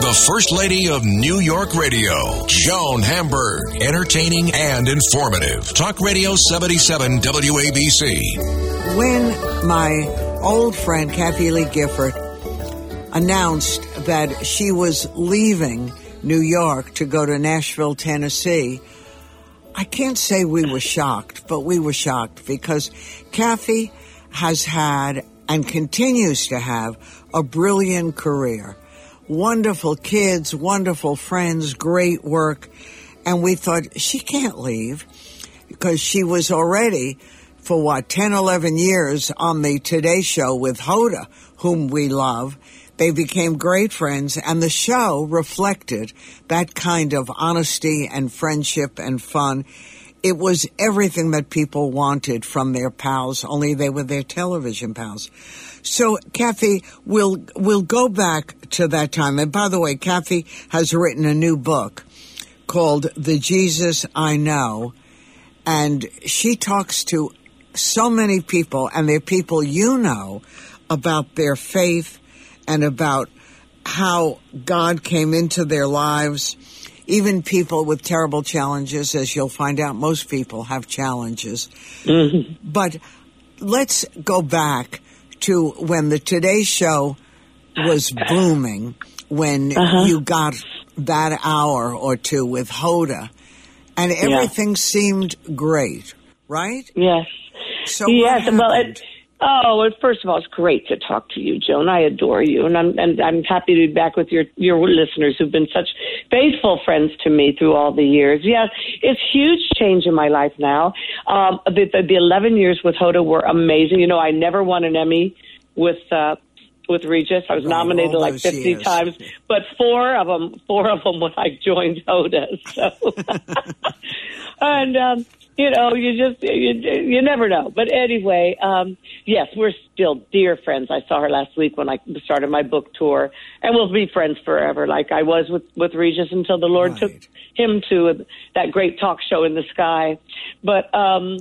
the First Lady of New York Radio, Joan Hamburg. Entertaining and informative. Talk Radio 77 WABC. When my old friend Kathie Lee Gifford announced that she was leaving New York to go to Nashville, Tennessee, I can't say we were shocked, but we were shocked because Kathie has had and continues to have a brilliant career wonderful kids, wonderful friends, great work. And we thought she can't leave because she was already for what, 10, 11 years on the Today Show with Hoda, whom we love. They became great friends and the show reflected that kind of honesty and friendship and fun. It was everything that people wanted from their pals, only they were their television pals. So, Kathie, we'll we'll go back to that time. And by the way, Kathie has written a new book called "The Jesus I Know," and she talks to so many people, and they're people you know about their faith and about how God came into their lives. Even people with terrible challenges, as you'll find out, most people have challenges. Mm-hmm. But let's go back to when the Today Show was booming, when uh-huh. you got that hour or two with Hoda, and everything yeah. seemed great, right? Yes. So yes, well, it, oh, well, first of all, it's great to talk to you, Joan. I adore you, and I'm and I'm happy to be back with your your listeners who've been such faithful friends to me through all the years. Yes, it's huge change in my life now. Um, the, the the 11 years with Hoda were amazing. You know, I never won an Emmy with uh, with Regis. I was nominated like 50 years. times, but four of them, four of them when I joined Hoda. So, and um, you know, you just you, you never know. But anyway, um, yes, we're still dear friends. I saw her last week when I started my book tour, and we'll be friends forever, like I was with with Regis until the Lord right. took him to that great talk show in the sky. But um,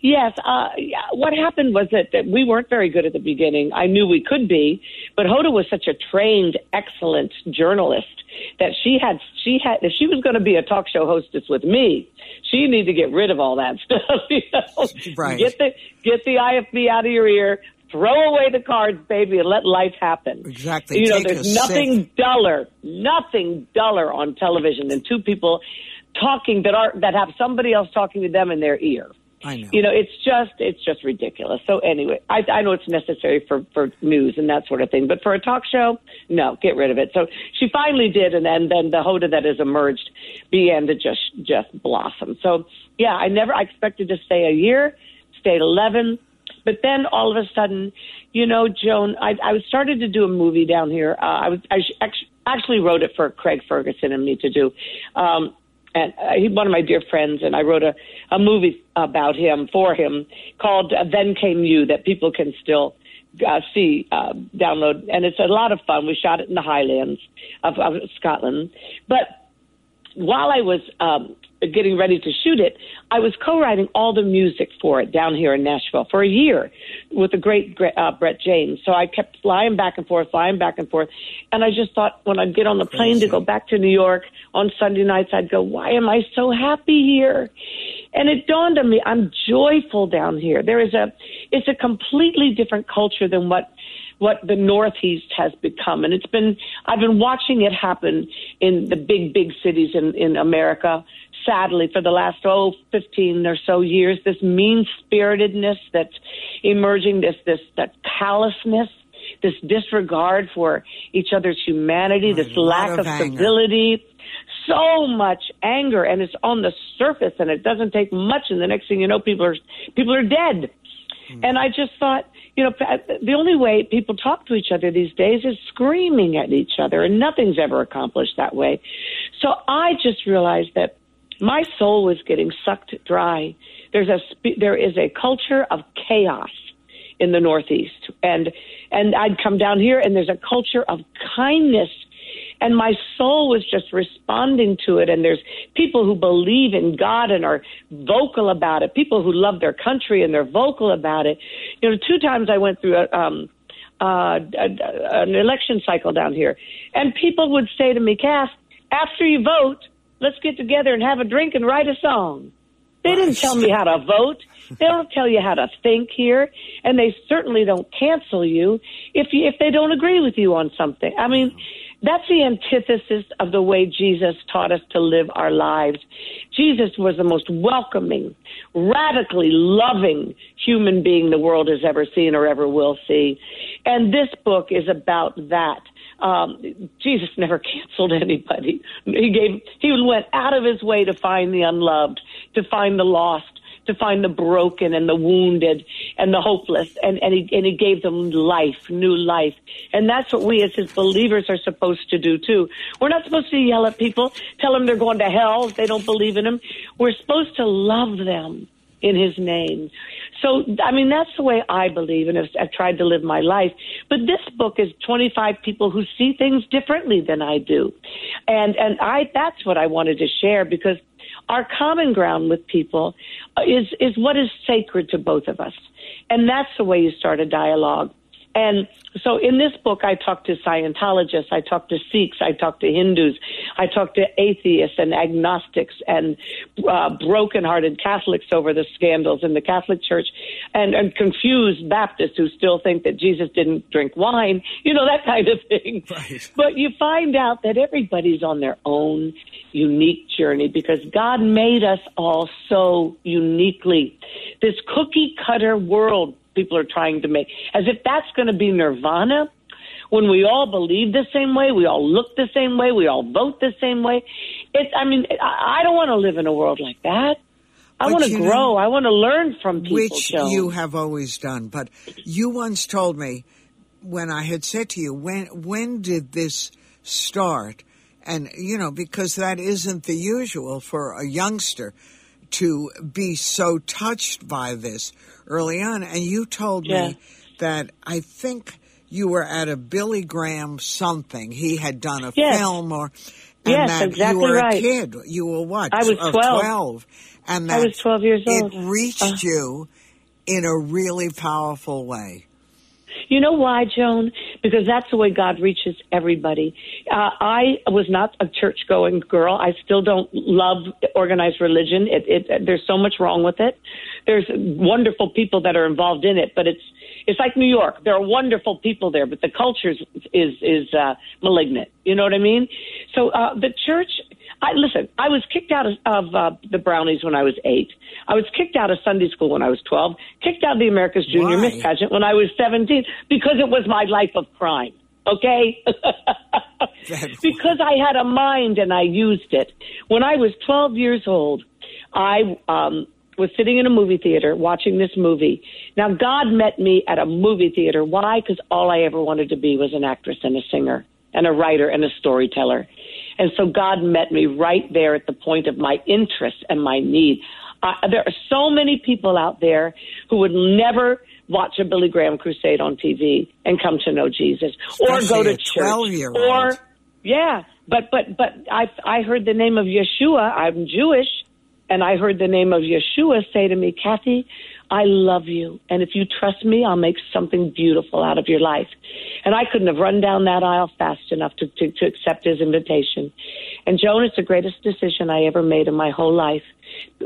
Yes. Uh, what happened was that, that we weren't very good at the beginning. I knew we could be, but Hoda was such a trained, excellent journalist that she had, she had, if she was going to be a talk show hostess with me, she needed to get rid of all that stuff. You know? Right. Get the, get the IFB out of your ear, throw away the cards, baby, and let life happen. Exactly. You know, Take there's nothing sick. duller, nothing duller on television than two people talking that are that have somebody else talking to them in their ear. I know. You know, it's just it's just ridiculous. So anyway, I, I know it's necessary for for news and that sort of thing, but for a talk show, no, get rid of it. So she finally did, and then then the Hoda that has emerged began to just just blossom. So yeah, I never I expected to stay a year, stayed eleven, but then all of a sudden, you know, Joan, I I was started to do a movie down here. Uh, I was I actually wrote it for Craig Ferguson and me to do. Um, and uh, he's one of my dear friends, and I wrote a, a movie about him for him called uh, "Then Came You" that people can still uh, see, uh, download, and it's a lot of fun. We shot it in the Highlands of, of Scotland, but while I was um, getting ready to shoot it, I was co-writing all the music for it down here in Nashville for a year with the great uh, Brett James. So I kept flying back and forth, flying back and forth, and I just thought when I'd get on the plane to go back to New York on Sunday nights, I'd go, "Why am I so happy here?" And it dawned on me, I'm joyful down here. There is a, it's a completely different culture than what what the Northeast has become. And it's been, I've been watching it happen in the big, big cities in, in America sadly, for the last, oh, 15 or so years, this mean spiritedness that's emerging, this, this, that callousness, this disregard for each other's humanity, this lack of, of civility, so much anger, and it's on the surface, and it doesn't take much, and the next thing you know, people are, people are dead. Hmm. And I just thought, you know, the only way people talk to each other these days is screaming at each other, and nothing's ever accomplished that way. So I just realized that my soul was getting sucked dry. There's a there is a culture of chaos in the Northeast, and and I'd come down here, and there's a culture of kindness, and my soul was just responding to it. And there's people who believe in God and are vocal about it. People who love their country and they're vocal about it. You know, two times I went through a. Um, uh, an election cycle down here, and people would say to me, "Cass, after you vote, let's get together and have a drink and write a song." They didn't tell me how to vote. They don't tell you how to think here, and they certainly don't cancel you if you, if they don't agree with you on something. I mean, that's the antithesis of the way Jesus taught us to live our lives. Jesus was the most welcoming, radically loving human being the world has ever seen or ever will see. And this book is about that. Um, Jesus never canceled anybody. He gave, he went out of his way to find the unloved, to find the lost, to find the broken and the wounded and the hopeless. And, and he, and he gave them life, new life. And that's what we as his believers are supposed to do too. We're not supposed to yell at people, tell them they're going to hell if they don't believe in him. We're supposed to love them in his name. So, I mean, that's the way I believe and have, I've tried to live my life. But this book is 25 people who see things differently than I do. And, and I, that's what I wanted to share because our common ground with people is, is what is sacred to both of us. And that's the way you start a dialogue. And so in this book, I talk to Scientologists, I talk to Sikhs, I talk to Hindus, I talk to atheists and agnostics and uh, broken-hearted Catholics over the scandals in the Catholic Church, and, and confused Baptists who still think that Jesus didn't drink wine, you know that kind of thing. Right. But you find out that everybody's on their own unique journey because God made us all so uniquely. This cookie cutter world people are trying to make, as if that's going to be nirvana when we all believe the same way, we all look the same way, we all vote the same way. It's, I mean, I, don't want to live in a world like that. I want to grow. Know, I want to learn from people. Which Joan. you have always done. But you once told me when I had said to you, when when did this start? And you know, because that isn't the usual for a youngster to be so touched by this early on. And you told yeah. me that I think you were at a Billy Graham something. He had done a yes. film or and yes, that exactly you were right. a kid. You were what? I was 12. 12. And that I was 12 years old. It reached uh. you in a really powerful way. You know why, Joan? Because that's the way God reaches everybody. Uh, I was not a church going girl. I still don't love organized religion. It, it, there's so much wrong with it. There's wonderful people that are involved in it, but it's it's like New York. There are wonderful people there, but the culture is is, is uh, malignant. You know what I mean? So uh, the church I listen. I was kicked out of, of uh, the Brownies when I was eight. I was kicked out of Sunday school when I was twelve. Kicked out of the America's Junior Miss pageant when I was seventeen because it was my life of crime. Okay, because I had a mind and I used it. When I was twelve years old, I um, was sitting in a movie theater watching this movie. Now, God met me at a movie theater. Why? Because all I ever wanted to be was an actress and a singer and a writer and a storyteller. And so God met me right there at the point of my interest and my need. Uh, there are so many people out there who would never watch a Billy Graham crusade on TV and come to know Jesus Especially or go to church or yeah, but but but I I heard the name of Yeshua. I'm Jewish, and I heard the name of Yeshua say to me, Kathie, I love you. And if you trust me, I'll make something beautiful out of your life. And I couldn't have run down that aisle fast enough to, to, to accept his invitation. And Joan, it's the greatest decision I ever made in my whole life.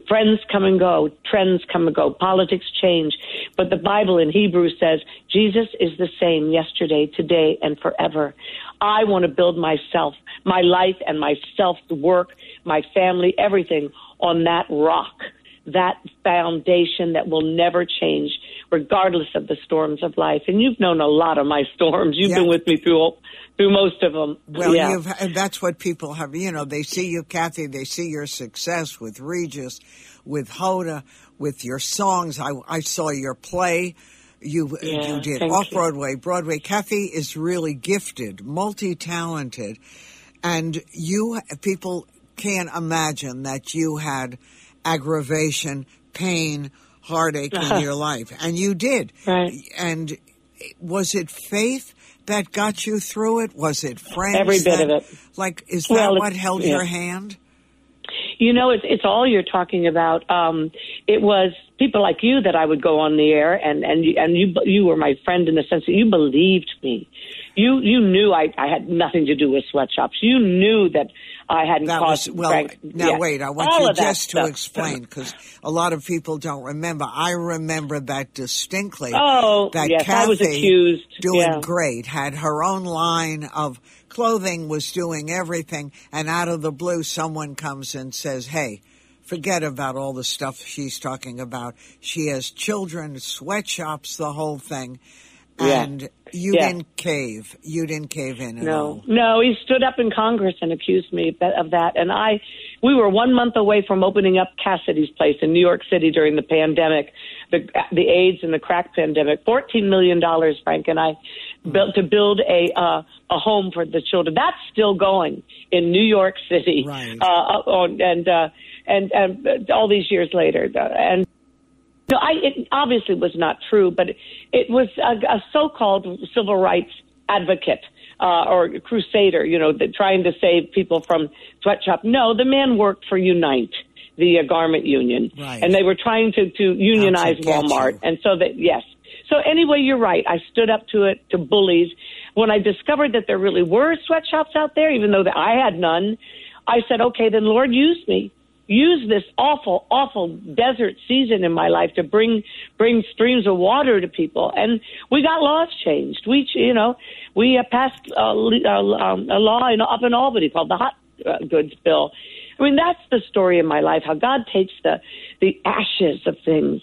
Friends come and go, trends come and go, politics change. But the Bible in Hebrew says Jesus is the same yesterday, today, and forever. I want to build myself, my life and my self work, my family, everything on that rock that foundation that will never change, regardless of the storms of life. And you've known a lot of my storms. You've yeah. been with me through through most of them. Well, yeah. that's what people have. You know, they see you, Kathie. They see your success with Regis, with Hoda, with your songs. I, I saw your play. You yeah, you did off Broadway. Broadway. Kathie is really gifted, multi talented, and you people can't imagine that you had aggravation, pain, heartache uh-huh. in your life. And you did. Right. And was it faith that got you through it? Was it friends? Every bit that, of it. Like, is that well, what held yeah. your hand? You know, it's, it's all you're talking about. Um, it was people like you that I would go on the air and and you, and you you were my friend in the sense that you believed me. You you knew I I had nothing to do with sweatshops. You knew that I hadn't that caused. was well. Frank, now yeah, wait, I want you just to explain because a lot of people don't remember. I remember that distinctly. Oh, that yes, I was Kathie, accused, doing yeah. great, had her own line of clothing, was doing everything, and out of the blue, someone comes and says, "Hey." Forget about all the stuff she's talking about. She has children, sweatshops, the whole thing. Yeah. And you Yeah. didn't cave. You didn't cave in No, all. no, he stood up in Congress and accused me of that. And I, we were one month away from opening up Cassidy's place in New York City during the pandemic, the the AIDS and the crack pandemic. Fourteen million dollars, Frank and I built to build a uh, a home for the children. That's still going in New York City. Right. Uh, on, and uh, and and all these years later, uh, and no, I, it obviously was not true, but it was a, a so-called civil rights advocate uh, or crusader, you know, that trying to save people from sweatshop. No, the man worked for Unite, the uh, garment union, Right. and they were trying to to unionize Walmart, you. and so that yes. So anyway, you're right. I stood up to it to bullies when I discovered that there really were sweatshops out there, even though I had none. I said, okay, then Lord, use me use this awful, awful desert season in my life to bring bring streams of water to people. And we got laws changed. We, you know, we uh, passed a, uh, um, a law in, up in Albany called the Hot uh, Goods Bill. I mean, that's the story of my life. How God takes the the ashes of things.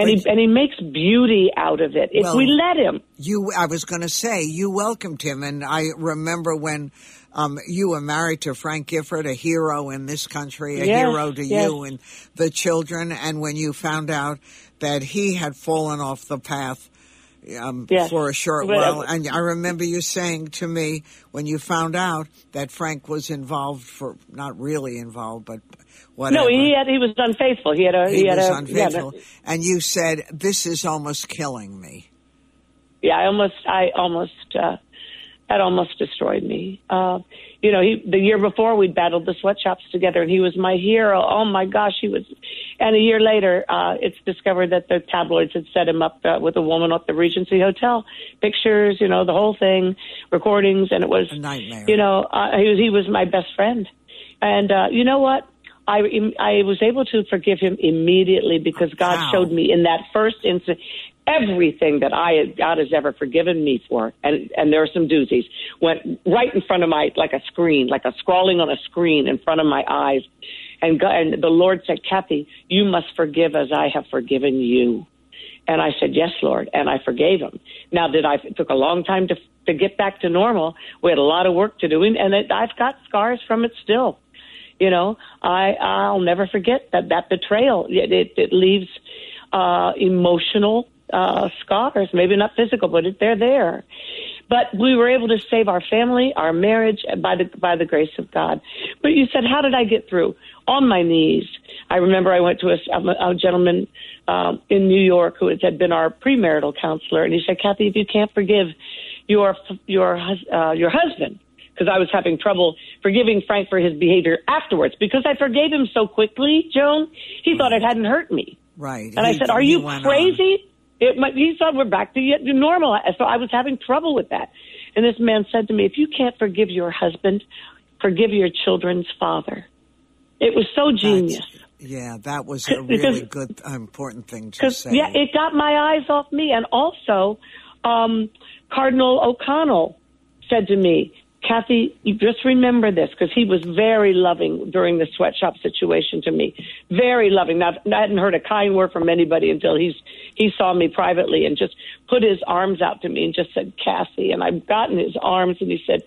And he, and he makes beauty out of it if Well, we let him. You, I was going to say, you welcomed him, and I remember when um, you were married to Frank Gifford, a hero in this country, a Yes, hero to yes. you and the children, and when you found out that he had fallen off the path. Um, Yes. For a short But- while, and I remember you saying to me when you found out that Frank was involved for not really involved, but whatever. No, he had he was unfaithful. He had a he had was a unfaithful, Yeah, and you said this is almost killing me. yeah, I almost, I almost, uh, that almost destroyed me. Uh, you know, he, the year before we'd battled the sweatshops together and he was my hero. Oh my gosh, he was. And a year later, uh, it's discovered that the tabloids had set him up uh, with a woman at the Regency Hotel. Pictures, you know, the whole thing, recordings, and it was, A nightmare. you know, uh, he was, he was my best friend. And, uh, you know what? I, I was able to forgive him immediately because God Wow. showed me in that first instant everything that I God has ever forgiven me for, and and there are some doozies went right in front of my like a screen, like a scrawling on a screen in front of my eyes, and God, and the Lord said, Kathie, you must forgive as I have forgiven you. And I said, Yes, Lord. And I forgave him. Now, did I, it took a long time to, to get back to normal. We had a lot of work to do. And, it, I've got scars from it still. You know, I, I'll never forget that, that betrayal. It, it, it leaves, uh, emotional, uh, scars. Maybe not physical, but they're there. But we were able to save our family, our marriage by the, by the grace of God. But you said, how did I get through? On my knees. I remember I went to a, a, gentleman um, in New York who had been our premarital counselor, and he said, "Kathie, if you can't forgive your your uh, your husband, because I was having trouble forgiving Frank for his behavior afterwards, because I forgave him so quickly, Joan, he thought it hadn't hurt me." Right. And I said, "Are you crazy?" on. Crazy?" It might, he thought we're back to yet- normal. So I was having trouble with that. And this man said to me, "If you can't forgive your husband, forgive your children's father." It was so genius. Yeah, that was a Because- really good, important thing to say. yeah, it got my eyes off me, and also um, Cardinal O'Connor said to me, "Kathie, you just remember this," because he was very loving during the sweatshop situation to me, very loving. Not, I hadn't heard a kind word from anybody until he's he saw me privately and just put his arms out to me and just said, "Kathie," and I've gotten his arms, and he said,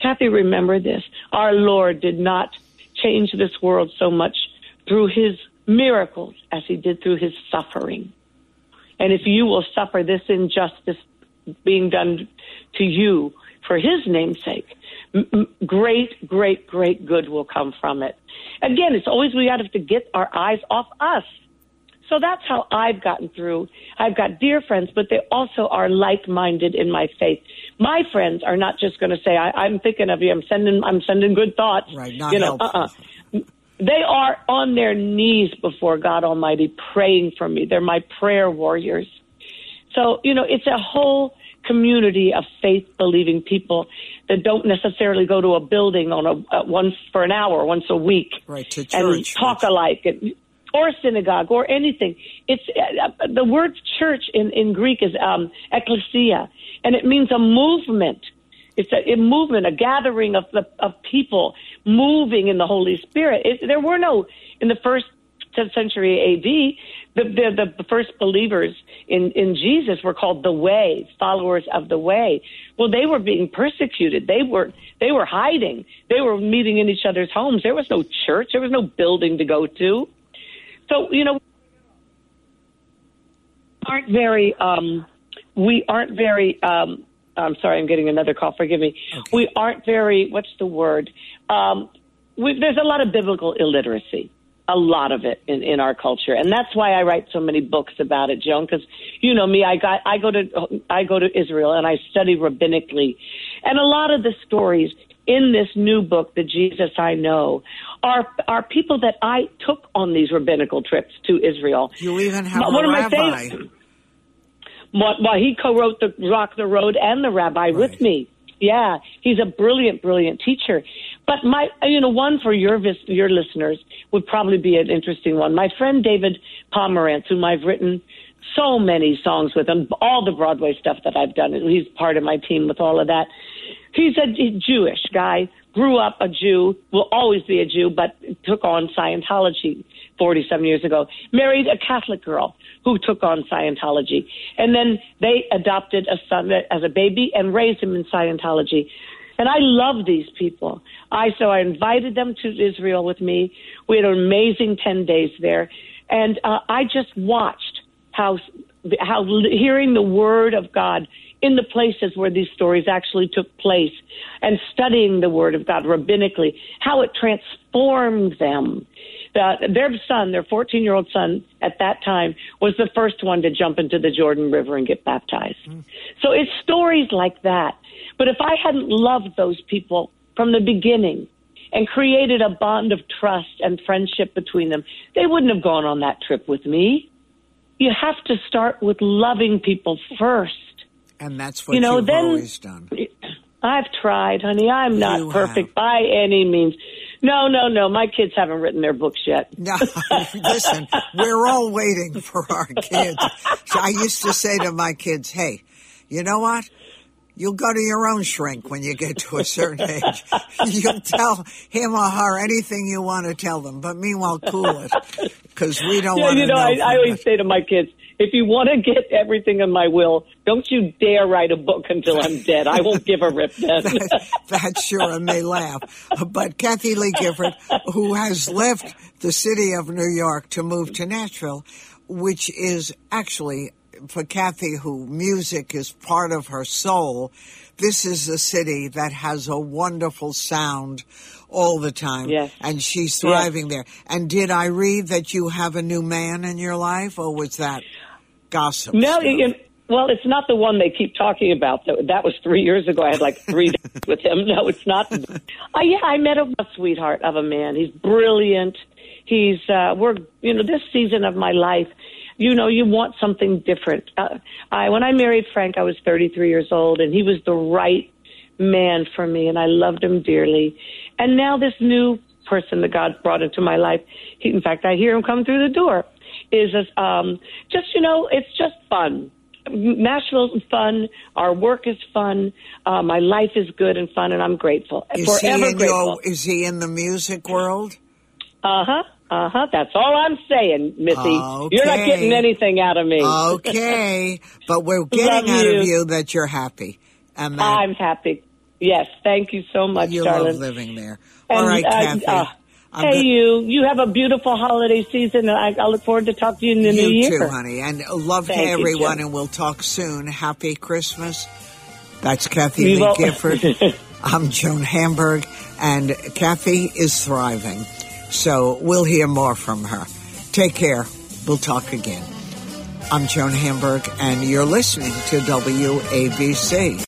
"Kathie, remember this: Our Lord did not change this world so much through His miracles as He did through His suffering." And if you will suffer this injustice being done to you for his name's sake, m- great, great, great good will come from it. Again, it's always we have to get our eyes off us. So that's how I've gotten through. I've got dear friends, but they also are like-minded in my faith. My friends are not just going to say, I, "I'm thinking of you. I'm sending, I'm sending good thoughts." Right, not you know, uh-uh. they are on their knees before God Almighty praying for me. They're my prayer warriors. So, you know, it's a whole community of faith believing people that don't necessarily go to a building on a uh, once for an hour, once a week, right to church, and talk alike, and, or synagogue, or anything. It's uh, the word church in in Greek is um, ecclesia, and it means a movement. It's a, a movement, a gathering of the, of people moving in the Holy Spirit. It, there were no in the first 10th century AD, the, the, the first believers in, in Jesus were called the Way, followers of the Way. Well, they were being persecuted. They were they were hiding. They were meeting in each other's homes. There was no church. There was no building to go to. So you know, aren't very um, we aren't very. Um, I'm sorry, I'm getting another call. Forgive me. Okay. We aren't very. What's the word? Um, we, there's a lot of biblical illiteracy a lot of it in, in our culture, and that's why I write so many books about it, Joan. Because you know me, I got I go to I go to Israel and I study rabbinically, and a lot of the stories in this new book, The Jesus I Know, are are people that I took on these rabbinical trips to Israel. You even have one a of rabbi. my favorite. Well, he co-wrote the Rock the Road and the Rabbi right. with me. Yeah, he's a brilliant, brilliant teacher. But my, you know, one for your vis- your listeners would probably be an interesting one. My friend David Pomeranz, whom I've written so many songs with and all the Broadway stuff that I've done. He's part of my team with all of that. He's a Jewish guy, grew up a Jew, will always be a Jew, but took on Scientology 47 years ago. Married a Catholic girl who took on Scientology. And then they adopted a son uh, as a baby and raised him in Scientology. And I love these people. I so I invited them to Israel with me. We had an amazing ten days there, and uh, I just watched how how hearing the word of God in the places where these stories actually took place and studying the word of God rabbinically, how it transformed them. That their son, their 14 year old son at that time, was the first one to jump into the Jordan River and get baptized. Mm. So it's stories like that but if I hadn't loved those people from the beginning and created a bond of trust and friendship between them, they wouldn't have gone on that trip with me. You have to start with loving people first. And that's what you know, you've then, always done. I've tried, honey. I'm not perfect have. by any means. No, no, no. My kids haven't written their books yet. no, listen, we're all waiting for our kids. I used to say to my kids, hey, you know what? You'll go to your own shrink when you get to a certain age. You'll tell him or her anything you want to tell them, but meanwhile, cool it because we don't yeah, you know. know I, I always say to my kids, if you want to get everything in my will, don't you dare write a book until I'm dead. I won't give a rip then. that, that's sure, and they laugh. But Kathie Lee Gifford, who has left the city of New York to move to Nashville, which is actually for Kathie, who music is part of her soul, this is a city that has a wonderful sound all the time. Yes. And she's thriving yes. there. And did I read that you have a new man in your life, or was that gossip? No, it, well, it's not the one they keep talking about. That was three years ago. I had like three days with him. No, it's not. Uh, yeah, I met a, a sweetheart of a man. He's brilliant. He's, uh, we're, you know, this season of my life, you know, you want something different. Uh, I, when I married Frank, I was 33 years old, and he was the right man for me, and I loved him dearly. And now this new person that God brought into my life, he, in fact, I hear him come through the door, is um, just, you know, it's just fun. Nashville's fun. Our work is fun. Uh, my life is good and fun, and I'm grateful. Is Forever he in grateful. Your, is he in the music world? Uh huh. Uh huh. That's all I'm saying, Missy. Okay. You're not getting anything out of me. Okay, but we're getting out you. of you that you're happy. And that I'm happy. Yes, thank you so much, you darling. love living there. And, all right, uh, Kathie. Uh, hey, good. you. You have a beautiful holiday season, and I, I, look forward to talking to you in the you new year. You too, honey. And love thank to everyone, you, and we'll talk soon. Happy Christmas. That's Kathie Lee Gifford. I'm Joan Hamburg, and Kathie is thriving. So we'll hear more from her. Take care. We'll talk again. I'm Joan Hamburg, and you're listening to WABC.